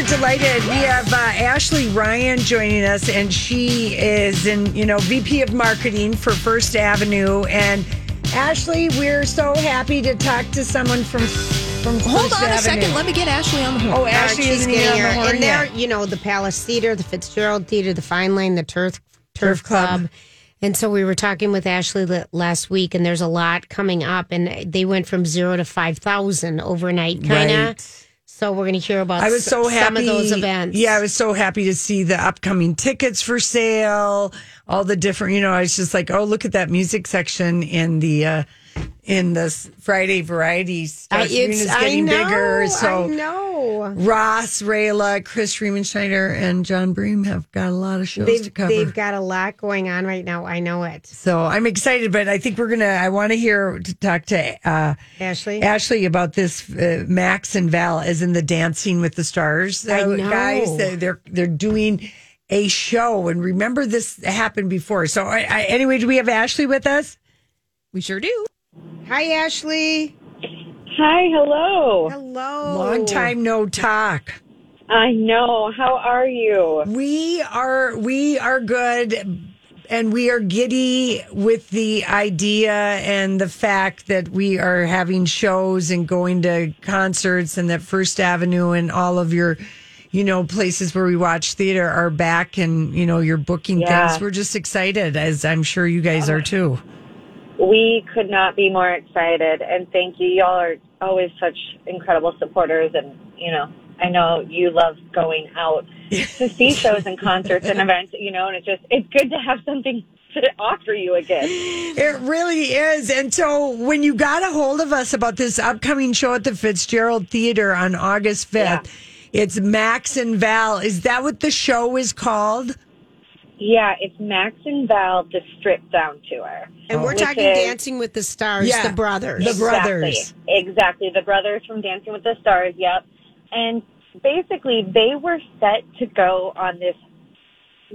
we're delighted. We have uh, Ashley Ryan joining us, and she is in, you know, VP of Marketing for First Avenue. And Ashley, we're so happy to talk to someone from from Hold First on a second. Let me get Ashley on the horn. Oh, Ashley she's isn't getting here on the horn And there, you know, the Palace Theater, the Fitzgerald Theater, the Fine Line, the Turf Turf Turf, Club. Club. And so we were talking with Ashley last week, and there's a lot coming up, and they went from zero to five thousand overnight, kind of. Right. So we're going to hear about I was so happy. some of those events. Yeah, I was so happy to see the upcoming tickets for sale. All the different, you know, I was just like, oh, look at that music section in the uh in this Friday varieties. I, Stars it's, getting I know, bigger. So I know. Ross, Raihala, Chris Riemenschneider, and Jon Bream have got a lot of shows to They've, cover. they've got a lot going on right now. I know it. so I'm excited, but I think we're gonna. I want to hear to talk to uh, Ashley? Ashley about this uh, Max and Val, as in the Dancing with the Stars uh, I know. guys. They're they're- they're doing a show, and remember this happened before. So I, I, anyway, do we have Ashley with us? we sure do. Hi, Ashley. Hi, hello. Hello. Long time no talk. I know. How are you? We are we are good and we are giddy with the idea and the fact that we are having shows and going to concerts and that First Avenue and all of your you know places where we watch theater are back and you know you're booking Yeah. things. We're just excited as I'm sure you guys are oh. too. We could not be more excited, and thank you. Y'all are always such incredible supporters, and you know, I know you love going out to see shows and concerts and events. You know, and it's just it's good to have something to offer you again. It really is. And so when you got a hold of us about this upcoming show at the Fitzgerald Theater on August 5th, Yeah. it's Max and Val. Is that what the show is called? Yeah, it's Max and Val, the Strip Down tour. And we're talking is- Dancing with the Stars, Yeah. the brothers. The brothers. Exactly. Exactly. The brothers from Dancing with the Stars. Yep. And basically, they were set to go on this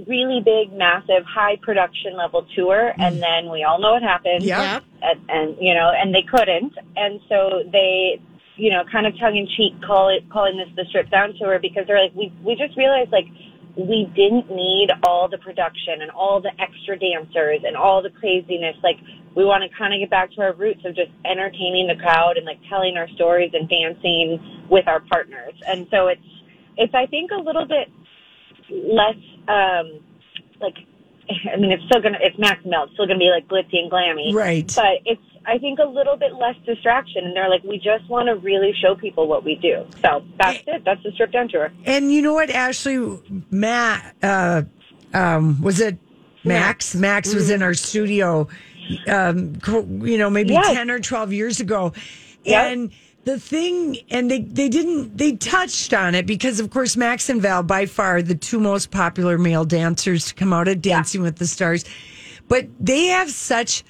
really big, massive, high production level tour, mm. and then we all know what happened. Yep. Yep. And, and you know, and they couldn't, and so they, you know, kind of tongue in cheek call it calling this the strip down tour because they're like, we we just realized like we didn't need all the production and all the extra dancers and all the craziness. Like we want to kind of get back to our roots of just entertaining the crowd and like telling our stories and dancing with our partners. And so it's it's I think a little bit less um like I mean it's still gonna it's Max Mel, it's still gonna be like glitzy and glammy. Right. But it's I think a little bit less distraction and they're like, We just wanna really show people what we do. So that's it. That's the strip down tour. And you know what, Ashley, Matt, uh, um, was it Max? Max was in our studio, um, you know, maybe Yes. 10 or 12 years ago. Yep. And the thing, and they, they didn't, they touched on it because, of course, Max and Val, by far the two most popular male dancers to come out of Dancing with the Stars. But they have such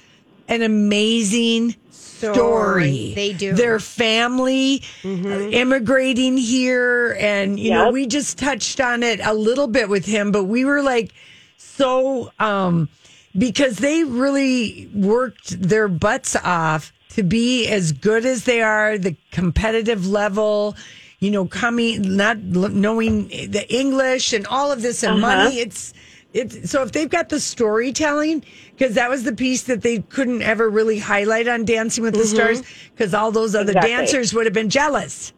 an amazing story. They do. Their family uh, immigrating here, and you know, we just touched on it a little bit with him, but we were like so um because they really worked their butts off to be as good as they are, the competitive level. You know, coming, not knowing the English and all of this and Uh-huh. money. It's, it's so if they've got the storytelling, because that was the piece that they couldn't ever really highlight on Dancing with the Stars, because all those other Exactly. dancers would have been jealous.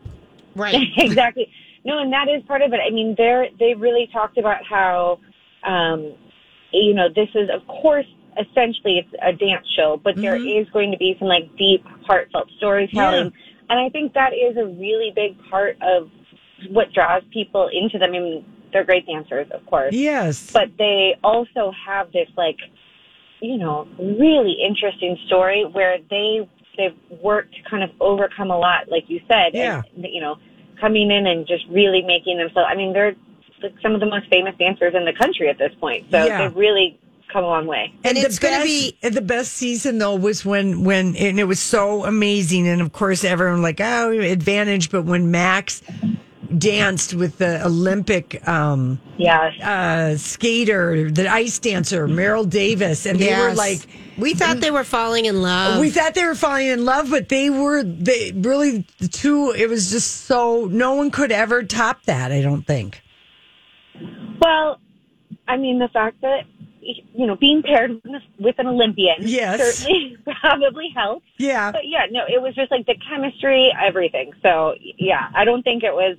Right. exactly. No, and that is part of it. I mean, they're they really talked about how, um, you know, this is of course essentially it's a dance show, but there mm-hmm. is going to be some like deep, heartfelt storytelling, Yeah. and I think that is a really big part of what draws people into them. I mean, they're great dancers, of course, Yes. but they also have this like, you know, really interesting story where they they've worked to kind of overcome a lot, like you said, Yeah. and you know, coming in and just really making themselves. I mean, they're like some of the most famous dancers in the country at this point, so Yeah. they've really come a long way. And the it's gonna be- the best season though was when when and it was so amazing and of course everyone like oh advantage but when Max danced with the Olympic um, Yes. uh, skater, the ice dancer, Meryl Davis, and they were like. we thought they were falling in love. We thought they were falling in love, but they were they really the two. It was just so no one could ever top that. I don't think. Well, I mean, the fact that you know being paired with, with an Olympian Yes. certainly probably helps. Yeah, But yeah, no, it was just like the chemistry, everything. So yeah, I don't think it was.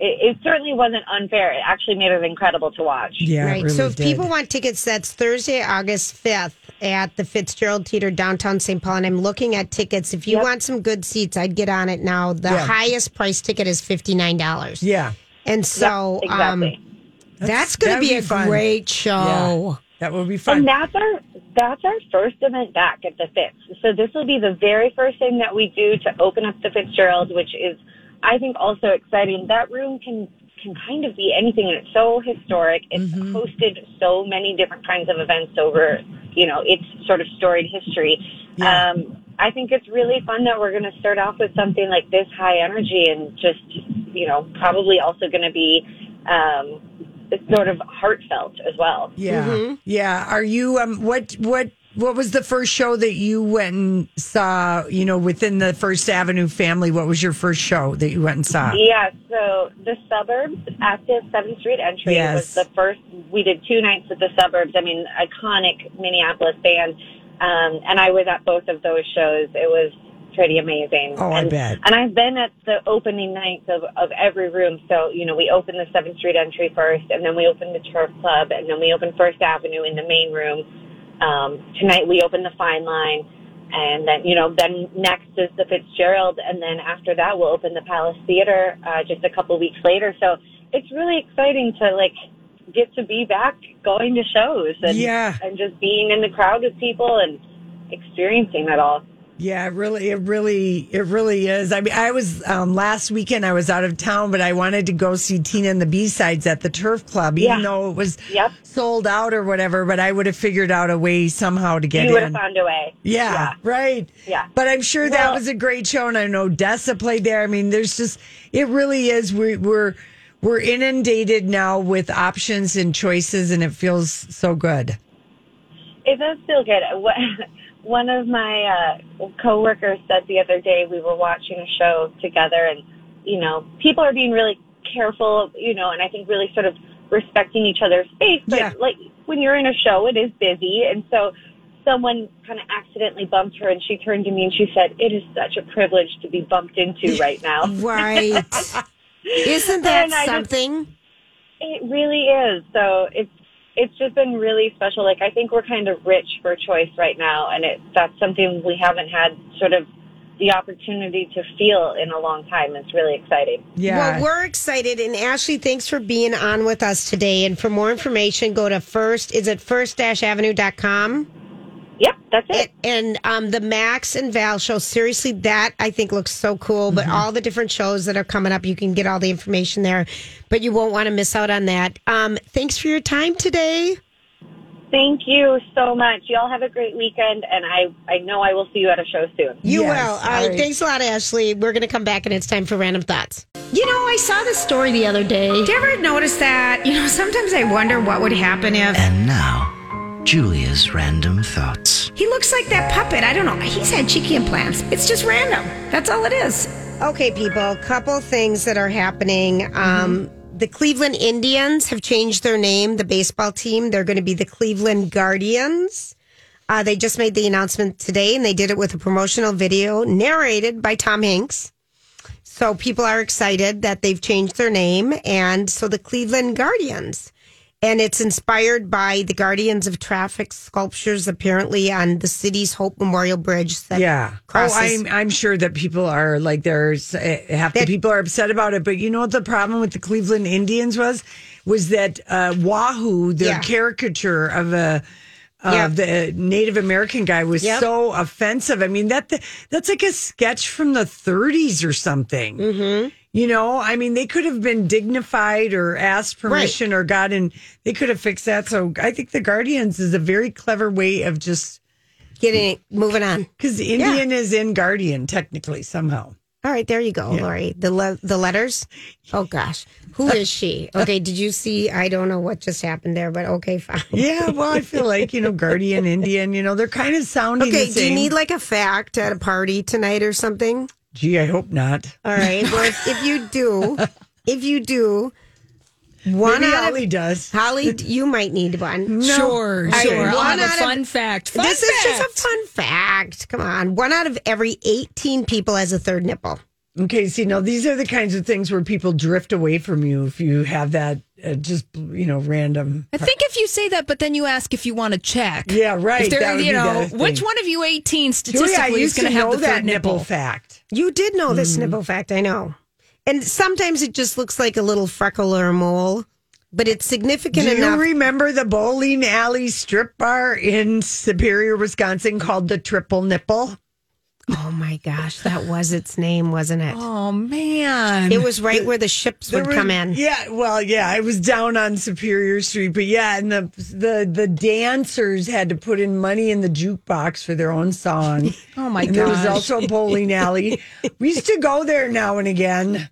It, it certainly wasn't unfair. It actually made it incredible to watch. yeah. it Right. really so if did. people want tickets, that's Thursday, August 5th at the Fitzgerald Theater downtown St. Paul. And I'm looking at tickets. If you Yep. want some good seats, I'd get on it now. The Yeah. highest price ticket is $59. yeah, And so Yep, exactly. um, that's going to be be a fun. great show. That would be fun. And that's our that's our first event back at the Fitz. So this will be the very first thing that we do to open up the Fitzgerald, which is I think also exciting. That room can can kind of be anything and it's so historic. It's hosted so many different kinds of events over, you know, its sort of storied history. Yeah. Um I think it's really fun that we're going to start off with something like this high energy and just, you know, probably also going to be um, sort of heartfelt as well. yeah, Mm-hmm. yeah. Are you um? What what what was the first show that you went and saw? You know, within the First Avenue family, what was your first show that you went and saw? Yeah, so the suburbs at the Seventh Street entry Yes. was the first. We did two nights at the suburbs. I mean, iconic Minneapolis band, um, and I was at both of those shows. It was pretty amazing. Oh, I and, bet. And I've been at the opening nights of, of every room. So you know, we opened the Seventh Street entry first, and then we opened the Turf Club, and then we opened First Avenue in the main room. Um, tonight we opened the Fine Line. And then, you know, then next is the Fitzgerald, and then after that, we'll open the Palace Theater uh, just a couple weeks later. So it's really exciting to like get to be back going to shows and Yeah. and just being in the crowd with people and experiencing it all. Yeah, it really, it really, it really is. I mean, I was um, last weekend. I was out of town, but I wanted to go see Tina and the B sides at the Turf Club, even Yeah. though it was Yep. sold out or whatever. But I would have figured out a way somehow to get you would have in. found a way. Yeah, right. Yeah. But I'm sure that was a great show, and I know Dessa played there. I mean, there's just, it really is. We, we're we're inundated now with options and choices, and it feels so good. It does feel good. What- One of my uh, coworkers said the other day we were watching a show together, and you know, people are being really careful, you know, and I think really sort of respecting each other's space. But Yeah. like when you're in a show, it is busy, and so someone kind of accidentally bumped her, and she turned to me and she said, "It is such a privilege to be bumped into right now." Right. Isn't that I just- something? It really is. So it's it's just been really special. Like I think we're kind of rich for choice right now, and it that's something we haven't had sort of the opportunity to feel in a long time. It's really exciting. Yeah. Well, we're excited. And Ashley, thanks for being on with us today. And for more information, go to first, is it first-avenue.com? Yep, that's it. And, and um, the Max and Val show, seriously, that I think looks so cool. But all the different shows that are coming up, you can get all the information there. But you won't want to miss out on that. Um, thanks for your time today. Thank you so much. Y'all have a great weekend, and I I know I will see you at a show soon. You Yes, will. All right. all right. Thanks a lot, Ashley. We're going to come back and it's time for random thoughts. You know, I saw this story the other day. Did you ever notice that? You know, sometimes I wonder what would happen if And now, Julia's random thoughts. he looks like that puppet. I don't know. He's had cheeky implants. It's just random. That's all it is. Okay, people, a couple things that are happening. Um, the Cleveland Indians have changed their name, the baseball team. They're going to be the Cleveland Guardians. Uh, they just made the announcement today, and they did it with a promotional video narrated by Tom Hanks. So people are excited that they've changed their name, and so the Cleveland Guardians. And it's inspired by the Guardians of Traffic sculptures, apparently on the city's Hope Memorial Bridge. That Yeah. crosses- Oh, I'm I'm sure that people are like there's uh, half the people are upset about it, but you know what the problem with the Cleveland Indians was was that uh, Wahoo, their Yeah. caricature of a of Yeah. the Native American guy was Yep. so offensive. I mean that that's like a sketch from the 30s or something. Mm-hmm. You know, I mean, they could have been dignified or asked permission or gotten. They could have fixed that. So I think the Guardians is a very clever way of just getting moving on. because Indian is in Guardian technically somehow. All right, there you go, Lori. The le- the letters. Oh gosh, who is she? Okay, did you see? I don't know what just happened there, but okay, fine. Yeah, well, I feel like, you know, Guardian, Indian, you know, they're kind of sounding Okay, do you need like a fact at a party tonight or something? Gee, I hope not. All right. Well, if, if you do, if you do, one Maybe out Ollie of does. Holly, you might need one. Sure, I- sure. I'll one have a out of- fun fact. Fun this fact. is just a fun fact. Come on, one out of every eighteen people has a third nipple. Okay, see, now these are the kinds of things where people drift away from you if you have that uh, just, you know, random. I think if you say that, but then you ask if you want to check. Yeah, right. If That would you be know, the thing. which one of you 18 Julia, I statistically is going to to have know the that nipple nipple? fact. You did know Mm. this nipple fact, I know. And sometimes it just looks like a little freckle or a mole, but it's significant enough. Do you enough. remember the bowling alley strip bar in Superior, Wisconsin called the Triple Nipple? Oh my gosh, that was its name, wasn't it? Oh, man. It was right where the ships would were- come in. Yeah, well, yeah, I was down on Superior Street, but yeah, and the the the dancers had to put in money in the jukebox for their own song. Oh, my and there was also a bowling alley. we used to go there now and again.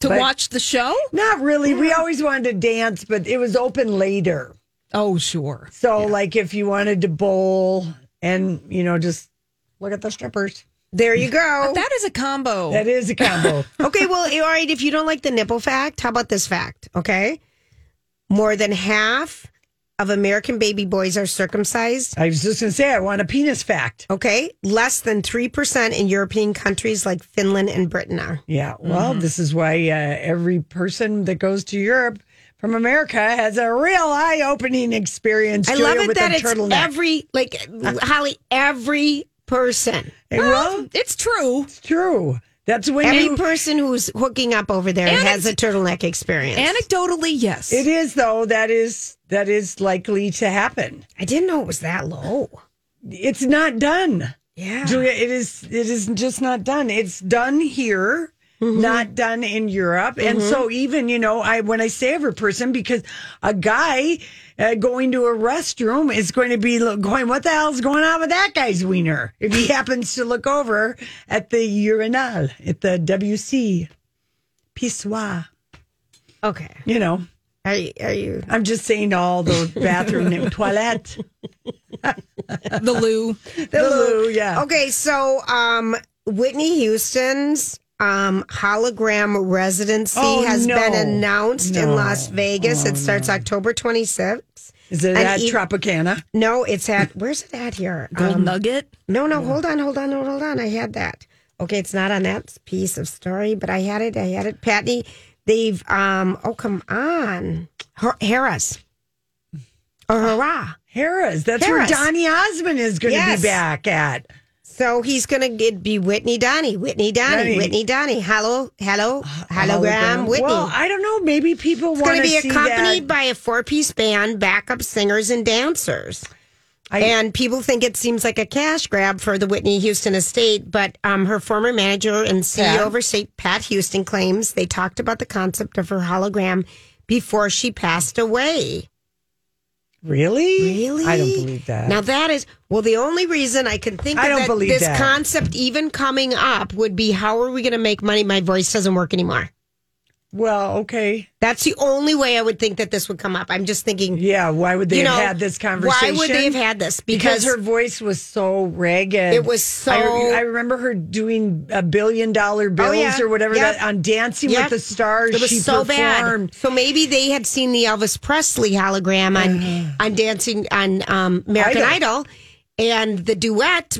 to watch the show? Not really. We always wanted to dance, but it was open later. Oh, sure. So, like, if you wanted to bowl and you know just look at the strippers, There you go. That is a combo. that is a combo. okay, well, all right, if you don't like the nipple fact, how about this fact? Okay. More than half of American baby boys are circumcised. I was just gonna say I want a penis fact. Okay. Less than 3% in European countries like Finland and Britain are. Yeah, well, Mm-hmm. this is why uh, every person that goes to Europe from America has a real eye-opening experience. I Julia, love it with that it's turtleneck. every, like, Holly, every person. Hey, well, it's true. it's true. That's when Every you. person who's hooking up over there has a turtleneck experience. Anecdotally, yes. It is though. That is that is likely to happen. I didn't know it was that low. It's not done. Yeah. Julia, it is it is just not done. It's done here, Mm-hmm. not done in Europe. And so even, you know, I when I say every person because a guy uh, going to a restroom is going to be going what the hell's going on with that guy's wiener if he happens to look over at the urinal at the WC pissoir, Okay. you know. Are you, are you I'm just saying all the bathroom name, toilette, the loo. the loo, yeah. Okay, so um, Whitney Houston's um, hologram residency Oh, has no. been announced No. Oh, in Las Vegas. it starts October 26th. Is it And at e- Tropicana? No, it's at, where's it at here? Gold Um, nugget. no, no, hold on, hold on, hold on. I had that. Okay, it's not on that piece of story, but I had it. I had it. Patney, they've, um, oh, come on. Har- Harrah's. Or hurrah. Harrah's. That's Harrah's. where Donny Osmond is going to Yes. be back at. So he's going to be Whitney Donnie, Whitney Donnie, Donnie. Whitney Donnie. Hello, hello, hologram, Whitney. Well, I don't know. Maybe people it's want going to be accompanied that. by a four piece band, backup singers, and dancers. I- and people think it seems like a cash grab for the Whitney Houston estate, but um, her former manager and CEO of her estate, Pat Houston, claims they talked about the concept of her hologram before she passed away. Really? Really? I don't believe that. Now that is well, the only reason I can think I of don't that, believe this that. concept even coming up would be how are we going to make money? My voice doesn't work anymore. Well, okay. That's the only way I would think that this would come up. I'm just thinking, Yeah. Why would they you know, have had this conversation? Why would they have had this? Because Because, her voice was so ragged. It was so- I, I remember her doing a billion dollar bills Oh, yeah. or whatever Yep. that on Dancing Yep. with the Stars. it was she so performed. bad. So maybe they had seen the Elvis Presley hologram on on dancing on um, American Idol. Idol. and the duet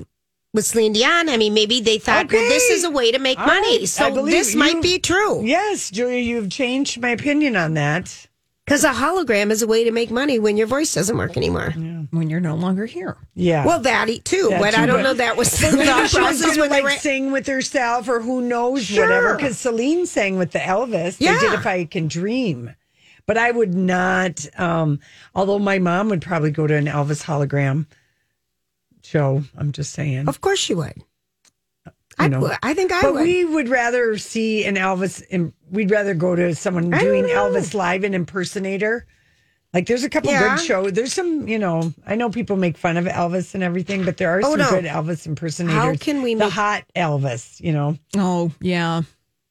with Celine Dion. I mean, maybe they thought, well, this is a way to make All money. right. So this you. might be true. Yes, Julia, you've changed my opinion on that. Because a hologram is a way to make money when your voice doesn't work anymore. When you're no longer here. Yeah. Well, that e- too, That but too, I don't but- know that was the Maybe thought was process gonna when they like were. sing with herself or who knows Sure. whatever. Because Celine sang with the Elvis. They Yeah. did If I Can Dream. But I would not, um, although my mom would probably go to an Elvis hologram show. I'm just saying. Of course you would. I know. I think I would. but would. we would rather see an Elvis, im- we'd rather go to someone I doing. Elvis live, an impersonator. Like there's a couple Yeah. good shows. There's some, you know, I know people make fun of Elvis and everything, but there are Oh, some no. good Elvis impersonators. How can we the make- hot Elvis? You know, Oh, yeah.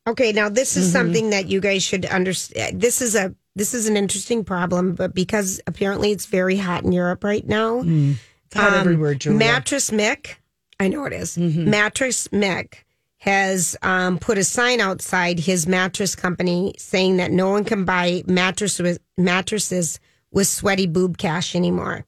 Okay, now this Mm-hmm. is something that you guys should understand. This is a this is an interesting problem, but because apparently it's very hot in Europe right now. it's hot um, everywhere. Julia. Mattress Mick, I know it is. Mm-hmm. Mattress Mick has um, put a sign outside his mattress company saying that no one can buy mattress with, mattresses with sweaty boob cash anymore.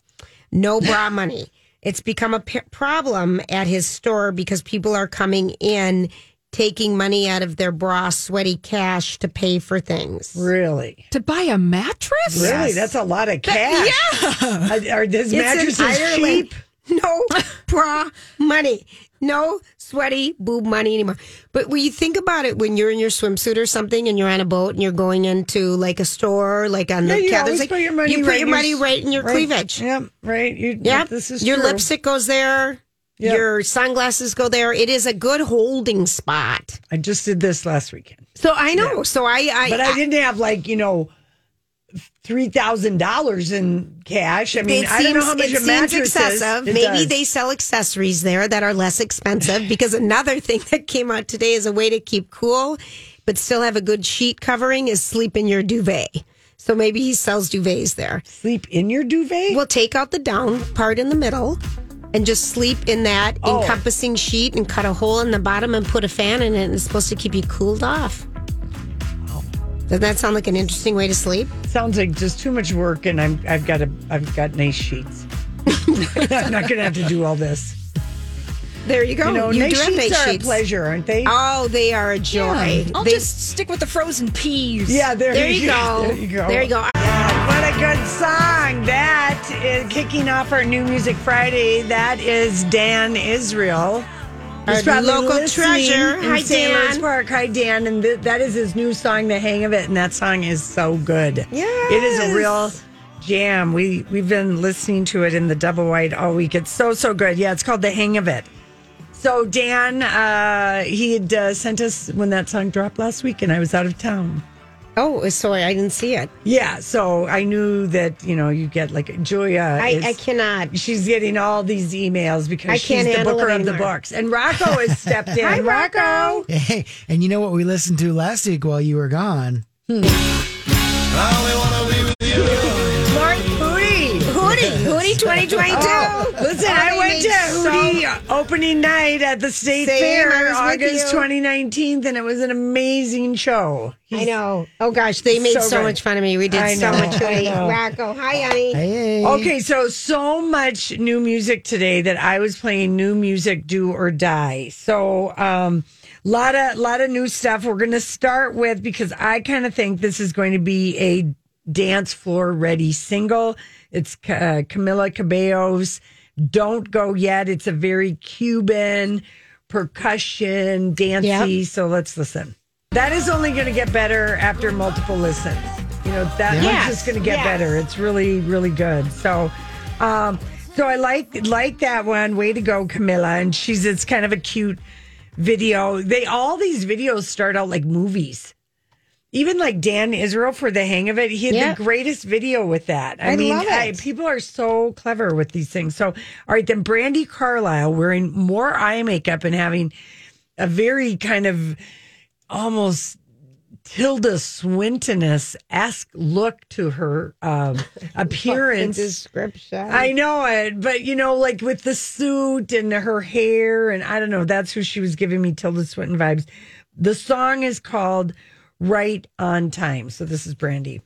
No bra money. It's become a p- problem at his store because people are coming in taking money out of their bra sweaty cash to pay for things. really, To buy a mattress? really, that's a lot of cash. yeah, are, are his It's in mattresses cheap? No bra money. No sweaty boob money anymore. But when you think about it, when you're in your swimsuit or something and you're on a boat and you're going into like a store, like on Yeah, the you yeah, always like, put your money. you put right your money right in your right- cleavage. Yep, right. You, Yeah, this is your true. lipstick goes there. Yep. Your sunglasses go there. It is a good holding spot. I just did this last weekend, So I know. So I, I but I didn't have like you know. Three thousand dollars in cash. I mean, it I don't know how much it a seems mattress excessive. is. It Maybe does. they sell accessories there that are less expensive because another thing that came out today is a way to keep cool but still have a good sheet covering is sleep in your duvet. So maybe he sells duvets there. sleep in your duvet. We'll take out the down part in the middle and just sleep in that Oh. encompassing sheet and cut a hole in the bottom and put a fan in it and it's supposed to keep you cooled off. Doesn't that sound like an interesting way to sleep? Sounds like just too much work, and I'm I've got a I've got nice sheets. I'm not going to have to do all this. There you go. You know, you nice do have sheets nice are sheets. a pleasure, aren't they? Oh, they are a joy. I'll They- just stick with the frozen peas. yeah, there, There you go. There you go. There you go. Good song. That is kicking off our New Music Friday. That is Dan Israel. Our local treasure. Hi. Dan. Park. Hi, Dan. And th- that is his new song, The Hang of It. And that song is so good. Yes. It is a real jam. We, we've been listening to it in the double wide all week. It's so, so good. Yeah, it's called The Hang of It. So, Dan, uh, he had uh, sent us when that song dropped last week, and I was out of town. Oh, sorry, I didn't see it. Yeah, so I knew that you know you get like Julia. I, is- I cannot. She's getting all these emails because I she's can't the handle booker it of the anymore. books, and Rocco has stepped in. Hi, Rocco. Hey, and you know what we listened to last week while you were gone? Hmm. Mark Hootie. Hootie, Hootie 2022. Oh, listen, I went they to made so- Hootie opening night at the State Same, Fair I was with August you. 2019, and it was an amazing show. I know. Oh gosh, they made So so, good. much fun of me. We did I so know, much I Hootie. know. Rocco, hi, honey. Hey. Okay, so so much new music today that I was playing new music do or die. So um a lot of a lot of new stuff we're going to start with because I kind of think this is going to be a dance floor ready single. It's uh, Camila Cabello's Don't Go Yet. It's a very Cuban percussion dancey. So let's listen. That is only going to get better after multiple listens. You know, that one's just going to get yes. better. It's really, really good. So, um, so I like like that one. Way to go, Camilla! And she's it's kind of a cute video. They all these videos start out like movies. Even like Dan Israel for the hang of it, he had Yeah. the greatest video with that. I, I mean, love it. I, people are so clever with these things. So, all right, then Brandi Carlile wearing more eye makeup and having a very kind of almost Tilda Swinton esque look to her um, appearance. description. I know it, but you know, like with the suit and her hair, and I don't know, that's who she was giving me Tilda Swinton vibes. The song is called Right on Time. So this is Brandi.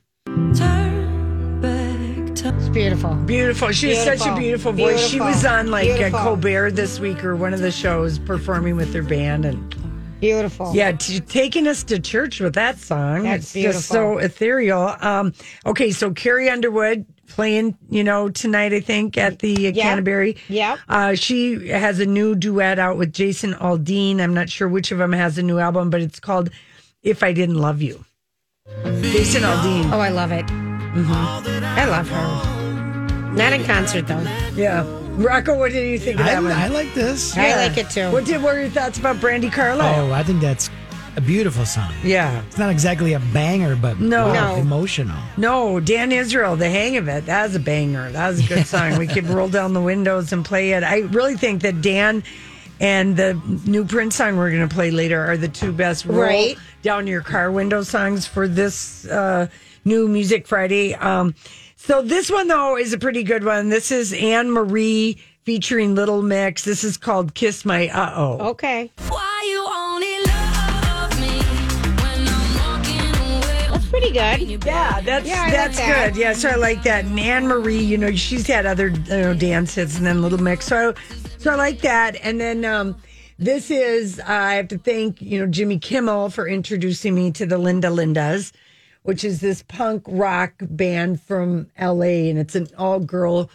It's beautiful. Beautiful. She has such a beautiful Beautiful. voice. She was on like a Beautiful. Colbert this week or one of the shows performing with their band and Beautiful. Yeah, t- taking us to church with that song. That's it's just so ethereal. Um, okay, so Carrie Underwood playing, you know, tonight, I think, at the uh, Canterbury. Yeah. Uh, she has a new duet out with Jason Aldean. I'm not sure which of them has a new album, but it's called If I Didn't Love You. Jason Aldean. Oh, I love it. Mm-hmm. I love her. Not in concert though. Yeah. Rocco, what did you think of I, that one? I like this. I like it too. What, did, what were your thoughts about Brandi Carlile? Oh, I think that's a beautiful song. Yeah. It's not exactly a banger, but No. wow, No. emotional. No, Dan Israel, the hang of it. That was a banger. That was a good song. We could roll down the windows and play it. I really think that Dan and the new Prince song we're going to play later are the two best roll Right. down your car window songs for this uh, new Music Friday. Um, so this one though is a pretty good one. This is Anne Marie featuring Little Mix. This is called "Kiss My Uh Oh." Okay. Why pretty good. Yeah, that's Yeah, I like that's that. good. Yeah, so I like that. And Anne Marie, you know, she's had other you know dance hits and then Little Mix. So so I like that. And then um this is uh, I have to thank you know Jimmy Kimmel for introducing me to the Linda Lindas, which is this punk rock band from L.A. and it's an all girl,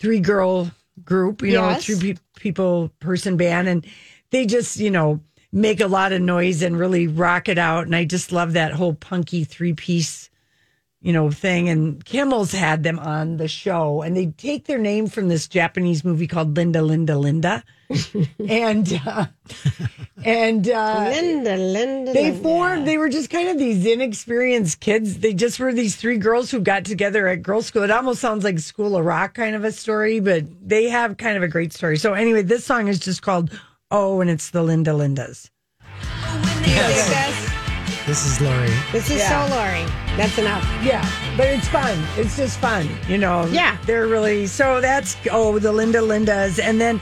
three girl group. You know, Yes. three pe- people person band, and they just you know make a lot of noise and really rock it out. And I just love that whole punky three piece you know, thing. And Kimmel's had them on the show, and they take their name from this Japanese movie called Linda, Linda, Linda. and uh, and uh, Linda, Linda. they formed. They were just kind of these inexperienced kids. They just were these three girls who got together at girls' school. It almost sounds like School of Rock kind of a story, but they have kind of a great story. So anyway, this song is just called "Oh," and it's the Linda Lindas. This is Lori. This is Yeah. so Lori. That's enough. Yeah, but it's fun. It's just fun, you know. Yeah. they're really so. That's oh the Linda Lindas, and then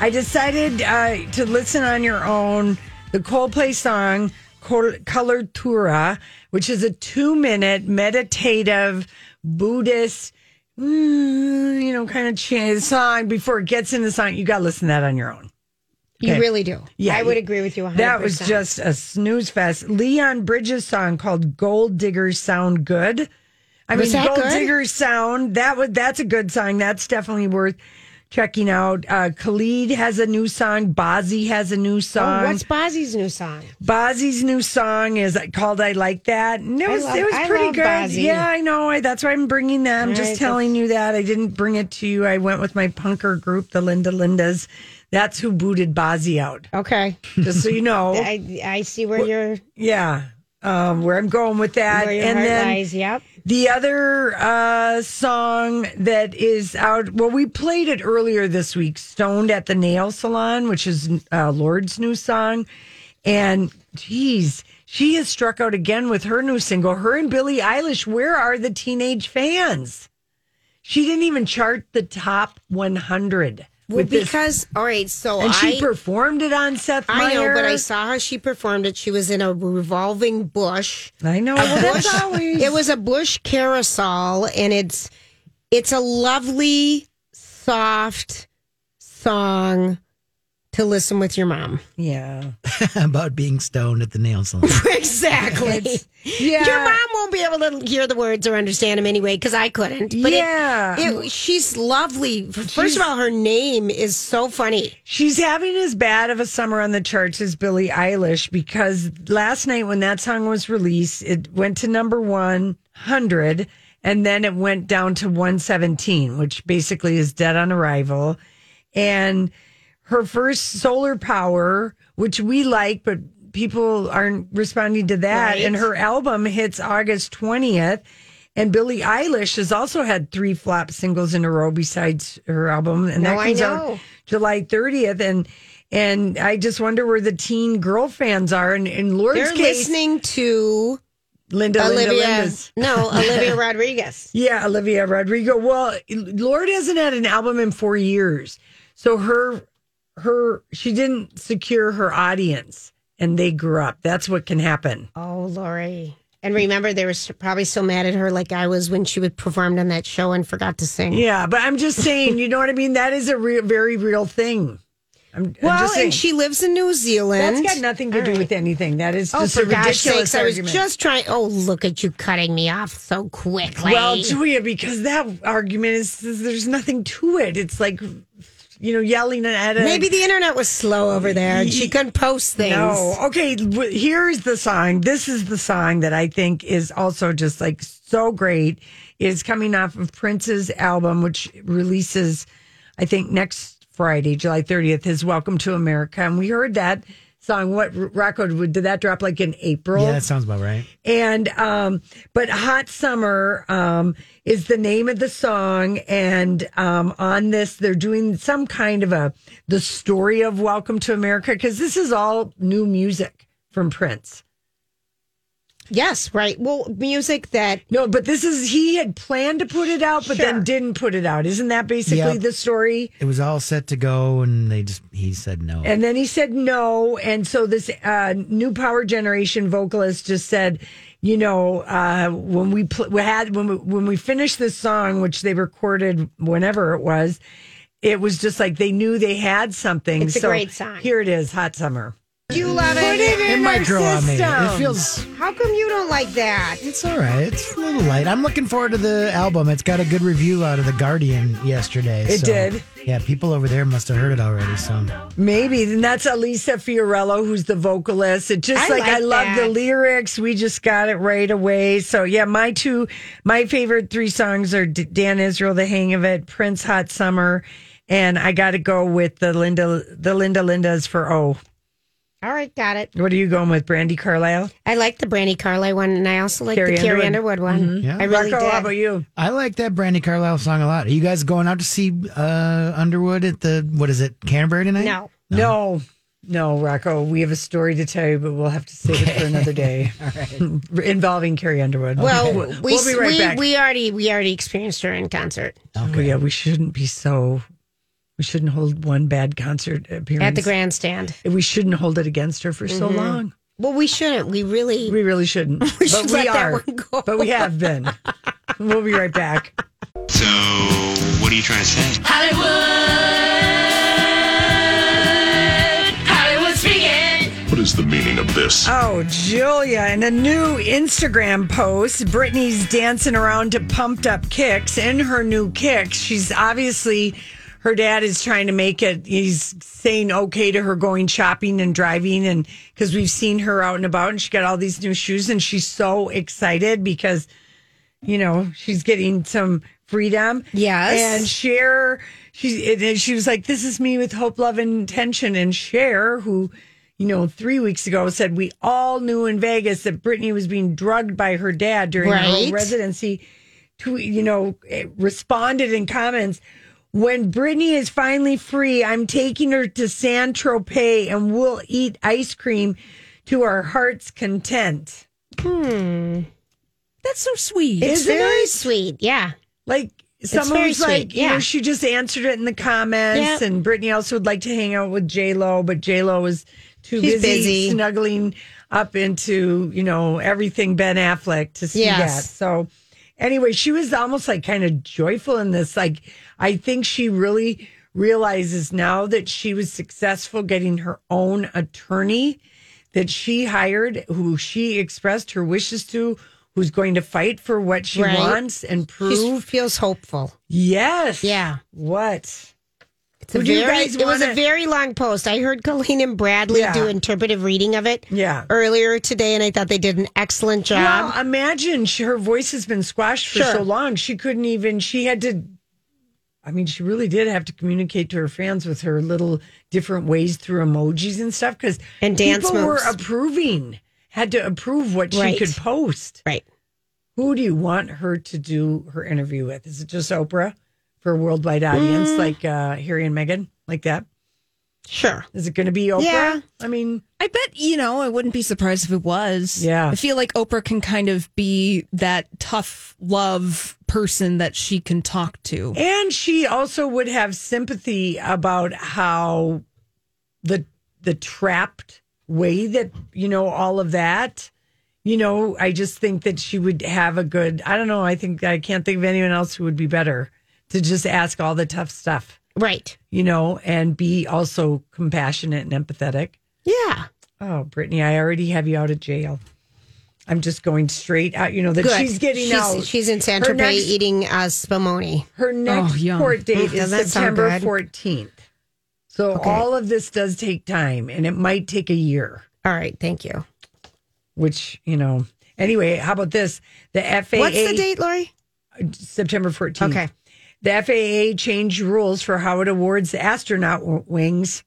I decided uh, to listen on your own the Coldplay song Col- "Coloratura," which is a two-minute meditative Buddhist. mm, You know, kind of chant song. Before it gets in the song, you got to listen to that on your own. You Okay. really do. Yeah, I would agree with you 100%. That was just a snooze fest. Leon Bridges' song called "Gold Diggers Sound Good." I Was mean, Gold good? Diggers Sound. That would that's a good song. That's definitely worth checking out. Uh, Khalid has a new song. Bazzi has a new song. Oh, what's Bazzi's new song? Bazzi's new song is called "I Like That," and it was love- it was pretty good. Bazzi. Yeah, I know. I, that's why I'm bringing. I'm All just right, telling you that. I didn't bring it to you. I went with my punker group, the Linda Lindas. That's who booted Bazzi out. Okay. Just so you know. I I see where you're. Yeah. Um, where I'm going with that. and then lies. Yep. The other uh, song that is out, well, we played it earlier this week, Stoned at the Nail Salon, which is uh, Lorde's new song. And geez, she has struck out again with her new single. Her and Billie Eilish, where are the teenage fans? She didn't even chart the top 100 Well, with this. because all right, so And she performed it on Seth I know, but I saw how she performed it. She was in a revolving bush. I know. Well, Bush- always. It was a bush carousel, and it's it's a lovely, soft song to listen with your mom. Yeah. about being stoned at the nail salon. exactly. Yeah. Your mom won't be able to hear the words or understand them anyway because I couldn't. But Yeah. it, she's lovely. First of all, her name is so funny. She's having as bad of a summer on the charts as Billie Eilish because last night when that song was released, it went to number 100 and then it went down to 117, which basically is dead on arrival. And her first solar power, which we like, but people aren't responding to that. Right. And her album hits August 20th. And Billie Eilish has also had three flop singles in a row besides her album. And No, that I comes know. out July 30th. And and I just wonder where the teen girl fans are. And in Lorde's They're case, listening to Linda, Linda, Olivia. Linda's. No, Olivia Rodriguez. Yeah, Olivia Rodrigo. Well, Lorde hasn't had an album in four years, so her her she didn't secure her audience, and they grew up. That's what can happen. Oh, Lori. And remember, they were probably so mad at her, like I was when she would performed on that show and forgot to sing. Yeah, but I'm just saying, you know what I mean. That is a real, very real thing. I'm, I'm just saying. and she lives in New Zealand. that's got nothing to do with anything. That is Oh, just for a gosh ridiculous sakes! I was argument. just trying. Oh, look at you cutting me off so quickly. Well, Julia, because that argument is, is there's nothing to it. It's like you know yelling at a maybe the internet was slow over there, and she couldn't post things. No. Okay. Here's the song. This is the song that I think is also just like so great. Is coming off of Prince's album, which releases, I think, next Friday, July 30th, his Welcome to America. And we heard that song. What Rocco did that drop like in April? Yeah, that sounds about right. And um, but Hot Summer um is the name of the song, and um on this they're doing some kind of a the story of Welcome to America because this is all new music from Prince. Yes, right. Well, music that No, but this is he had planned to put it out, but Sure. then didn't put it out. Isn't that basically Yep. the story? It was all set to go, and they just he said no. And then he said no. And so this uh, new power generation vocalist just said, you know, uh, when we, pl- we had when we when we finished this song, which they recorded whenever it was, it was just like they knew they had something. It's a so great song. Here it is, Hot Summer. You love Put it. it in it might our grow on me. It feels How come you don't like that? it's all right. It's a little light. I'm looking forward to the album. It's got a good review out of the Guardian yesterday. It so- did? Yeah, people over there must have heard it already. So Maybe, and that's Elisa Fiorillo, who's the vocalist. It just I like, like I love the lyrics. We just got it right away. So yeah, my two, my favorite three songs are D- Dan Israel, "The Hang of It," Prince, "Hot Summer," and I got to go with the Linda, the Linda Lindas for "Oh." All right, got it. What are you going with, Brandi Carlile? I like the Brandi Carlile one, and I also like Carrie the Carrie Underwood. Underwood, one. Yeah. I really Rocco, did. how about you? I like that Brandi Carlile song a lot. Are you guys going out to see uh, Underwood at the what is it Canterbury tonight? No. No. No, Rocco, we have a story to tell you, but we'll have to save it for another day. All right. Involving Carrie Underwood. Well, We'll- we we'll be right we, back. we already we already experienced her in concert Oh, yeah, we shouldn't be so. We shouldn't hold one bad concert appearance at the grandstand. We shouldn't hold it against her for so Mhm. long. Well, we shouldn't. We really We really shouldn't. We but should we let that are. one go. But we have been. we'll be right back. So, what are you trying to say? Hollywood, Hollywood speaking. What is the meaning of this? Oh, Julia, in a new Instagram post, Britney's dancing around to pumped up kicks. In her new kicks, she's obviously, her dad is trying to make it, he's saying okay to her going shopping and driving. And because we've seen her out and about and she got all these new shoes and she's so excited because, you know, she's getting some freedom. Yes. And Cher. she, and she was like, this is me with hope, love, and intention. And Cher who, you know, three weeks ago said we all knew in Vegas that Britney was being drugged by her dad during her residency. To you know, responded in comments. When Britney is finally free, I'm taking her to San Tropez and we'll eat ice cream to our heart's content. Hmm. That's so sweet. It's Isn't very it? sweet. Yeah. Like someone very was like, sweet, you know, she just answered it in the comments, Yep. and Britney also would like to hang out with J Lo, but J Lo was too busy, busy. snuggling up into you know everything Ben Affleck to see Yes. that. So anyway, she was almost like kind of joyful in this. Like I think she really realizes now that she was successful getting her own attorney that she hired, who she expressed her wishes to. Who's going to fight for what she Right. wants and She prove feels hopeful. Yes. Yeah. What? It's a Would very, it was a very long post. I heard Colleen and Bradley Yeah. do interpretive reading of it Yeah. earlier today, and I thought they did an excellent job. Well, imagine she, her voice has been squashed for Sure. so long. She couldn't even, she had to, I mean, she really did have to communicate to her fans with her little different ways through emojis and stuff because And dance people were approving, had to approve what Right. she could post. right. Who do you want her to do her interview with? Is it just Oprah for a worldwide audience Mm. like uh, Harry and Meghan, like that? Sure. Is it going to be Oprah? Yeah. I mean, I bet, you know, I wouldn't be surprised if it was. Yeah. I feel like Oprah can kind of be that tough love person that she can talk to. And she also would have sympathy about how the the trapped way that you know all of that. You know, I just think that she would have a good. I don't know. I think I can't think of anyone else who would be better to just ask all the tough stuff. Right. You know, and be also compassionate and empathetic. Yeah. Oh, Britney, I already have you out of jail. I'm just going straight out. You know that Good. she's getting she's, out. She's in Santa Her Tropez next- eating uh, spumoni. Her next Oh, court date is doesn't that sound September 14th. So Okay. all of this does take time and it might take a year, All right. Thank you. which, you know, anyway, how about this? The FAA What's the date, Lori? September 14th. Okay. The FAA changed rules for how it awards astronaut wings.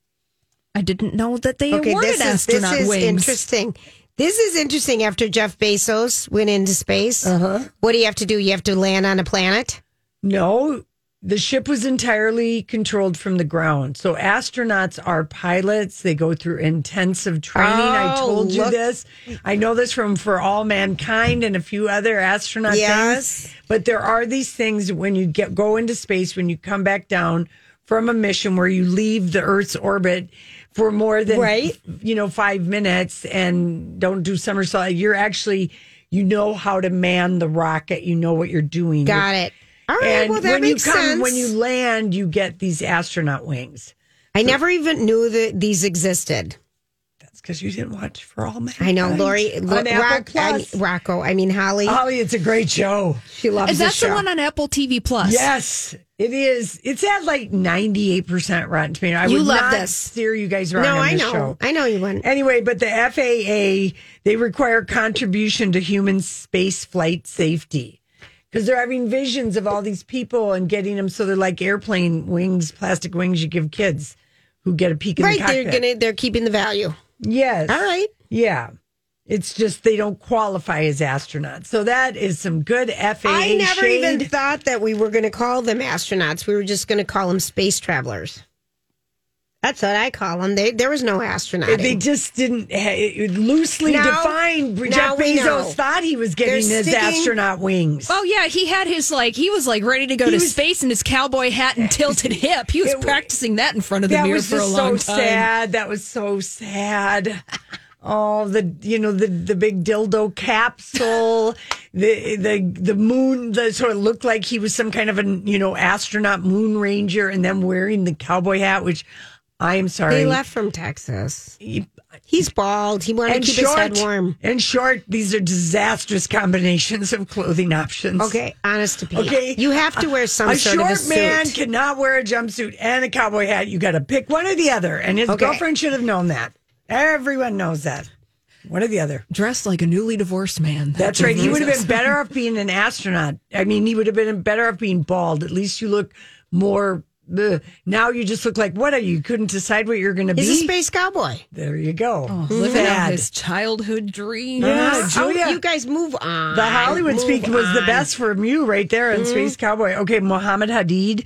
I didn't know that they Okay, awarded this is this is wings. interesting. This is interesting. After Jeff Bezos went into space, uh-huh. what do you have to do? You have to land on a planet. No, the ship was entirely controlled from the ground. So astronauts are pilots. They go through intensive training. I Oh, told you this. I know this from For All Mankind and a few other astronaut Yes. things. But there are these things when you get go into space, when you come back down from a mission where you leave the Earth's orbit for more than Right. you know five minutes and don't do somersault. You're actually you know how to man the rocket. You know what you're doing. Got it. All right. And well, that when makes you come, sense. when you land, you get these astronaut wings. I never even knew that these existed. That's because you didn't watch For All Men. I know, Lori, on Apple Rock, I Plus. Rocco. I mean, Holly. Holly, it's a great show. she loves Is that the show. one on Apple TV Plus? Yes, it is. It's at like ninety eight percent Rotten Tomato. I You would love not this. steer you guys wrong no, on I this know. show. I know you wouldn't. Anyway, but the FAA they require contribution to human space flight safety because they're having visions of all these people and getting them so they're like airplane wings, plastic wings you give kids who get a peek in Right, the they're gonna they're keeping the value. Yes. All right. Yeah. It's just they don't qualify as astronauts. So that is some good FAA I never shade. even thought that we were going to call them astronauts. We were just going to call them space travelers. That's what I call them. They, there was no astronaut. They just didn't eh, ha- loosely Now- defined. now Jeff Bezos know. thought he was getting They're his sticking- astronaut wings. Oh yeah, he had his like he was like ready to go He to was- space in his cowboy hat and eh, tilted hip. He was It- practicing that in front of the mirror was for a long so time. sad. That was so sad. Oh, the you know the the big dildo capsule, the the the moon. The sort of looked like he was some kind of an you know astronaut moon ranger, and then wearing the cowboy hat, which I am sorry. They left from Texas. He- He's bald. He wanted to keep short, his head warm. and short. These are disastrous combinations of clothing options. Okay, honest to Pete. Okay. You have to wear some a sort short of a suit. man cannot wear a jumpsuit and a cowboy hat. You got to pick one or the other. And his Okay. girlfriend should have known that. Everyone knows that. One or the other. Dressed like a newly divorced man. That's right. He would have been better off being an astronaut. I mean, he would have been better off being bald. At least you look more. Ugh. Now you just look like what are you? Couldn't decide what you're going to be. He's a space cowboy. there you go. living out Bad. his childhood dream. Yeah, Oh, Julia. you guys move on. The Hollywood Move speak was the best from you right there in mm-hmm. Space Cowboy. Okay, Mohamed Hadid,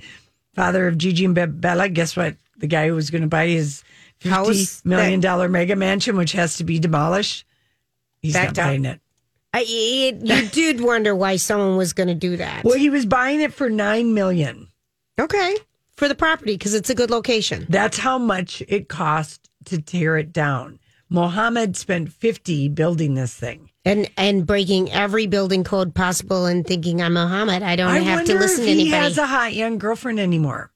father of Gigi and Be- Bella. Guess what? The guy who was going to buy his fifty House million that- dollar mega mansion, which has to be demolished, he's Backed not out. buying it. I, it, you did wonder why someone was going to do that. Well, he was buying it for nine million. Okay. For the property, because it's a good location. That's how much it cost to tear it down. Mohamed spent fifty building this thing. And and breaking every building code possible and thinking I'm Mohamed. I don't I have to listen to he has a hot young girlfriend anymore.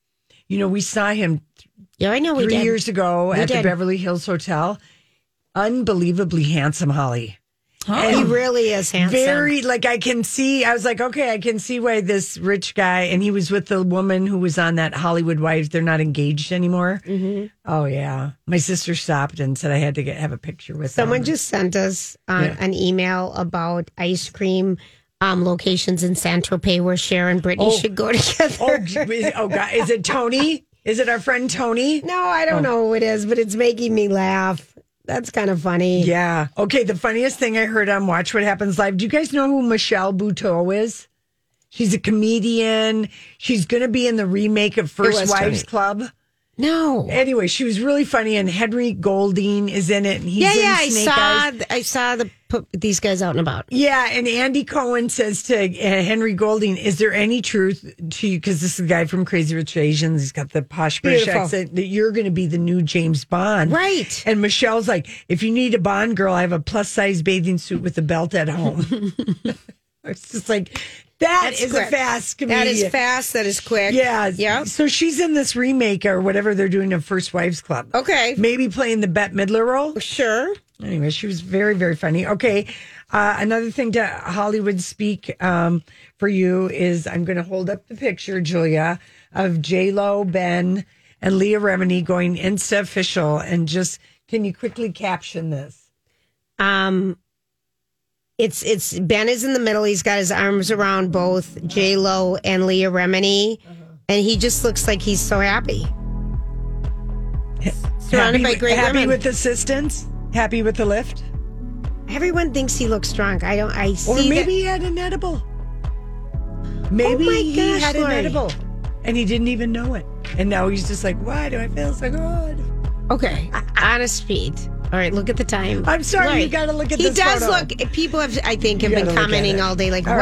You know, we saw him yeah, I know we three did. years ago We at the. Beverly Hills Hotel. Unbelievably handsome, Holly. He really is handsome. Very like I can see. I was like, okay, I can see why this rich guy, and he was with the woman who was on that Hollywood Wives. They're not engaged anymore. Mm-hmm. Oh yeah, my sister stopped and said I had to get have a picture with Someone them. just sent us uh, Yeah. an email about ice cream um, locations in San Tropez where Cher and Britney Oh. should go together. Oh, oh God, is it Tony? Is it our friend Tony? no, I don't know who it is, but it's making me laugh. That's kind of funny. Yeah. Okay. The funniest thing I heard on Watch What Happens Live. Do you guys know who Michelle Buteau is? She's a comedian. She's going to be in the remake of First Wives Tony. Club. No. Anyway, she was really funny, and Henry Golding is in it, and he's yeah, in yeah. I Snake saw. Eyes. I saw the put these guys out and about. Yeah, and Andy Cohen says to uh, Henry Golding, "Is there any truth to you? Because this is the guy from Crazy Rich Asians. He's got the posh British Beautiful. accent. That you're going to be the new James Bond, Right. And Michelle's like, if you need a Bond girl, I have a plus size bathing suit with a belt at home. it's just like that That's is quick. a fast comedian. That is fast. That is quick. Yeah, Yeah. So she's in this remake or whatever they're doing of First Wives Club. Okay. maybe playing the Bette Midler role. Sure. Anyway, she was very, very funny. Okay. Uh, another thing to Hollywood speak um, for you is I'm going to hold up the picture, Julia, of J Lo, Ben, and Leah Remini going Insta official. And just can you quickly caption this? Um, it's it's Ben is in the middle. He's got his arms around both J Lo and Leah Remini, and he just looks like he's so happy. Surrounded happy, by great happy women. with assistance. Happy with the lift, Everyone thinks he looks drunk. I don't. I see. or maybe that- he had an edible. Maybe Oh he had an edible, and he didn't even know it. And now he's just like, "Why do I feel so good?" Okay, honest Pete. All right, look at the time. I'm sorry, Lori, you gotta look at He does photo. look. People have, I think, have been gotta look at commenting all day. Like, why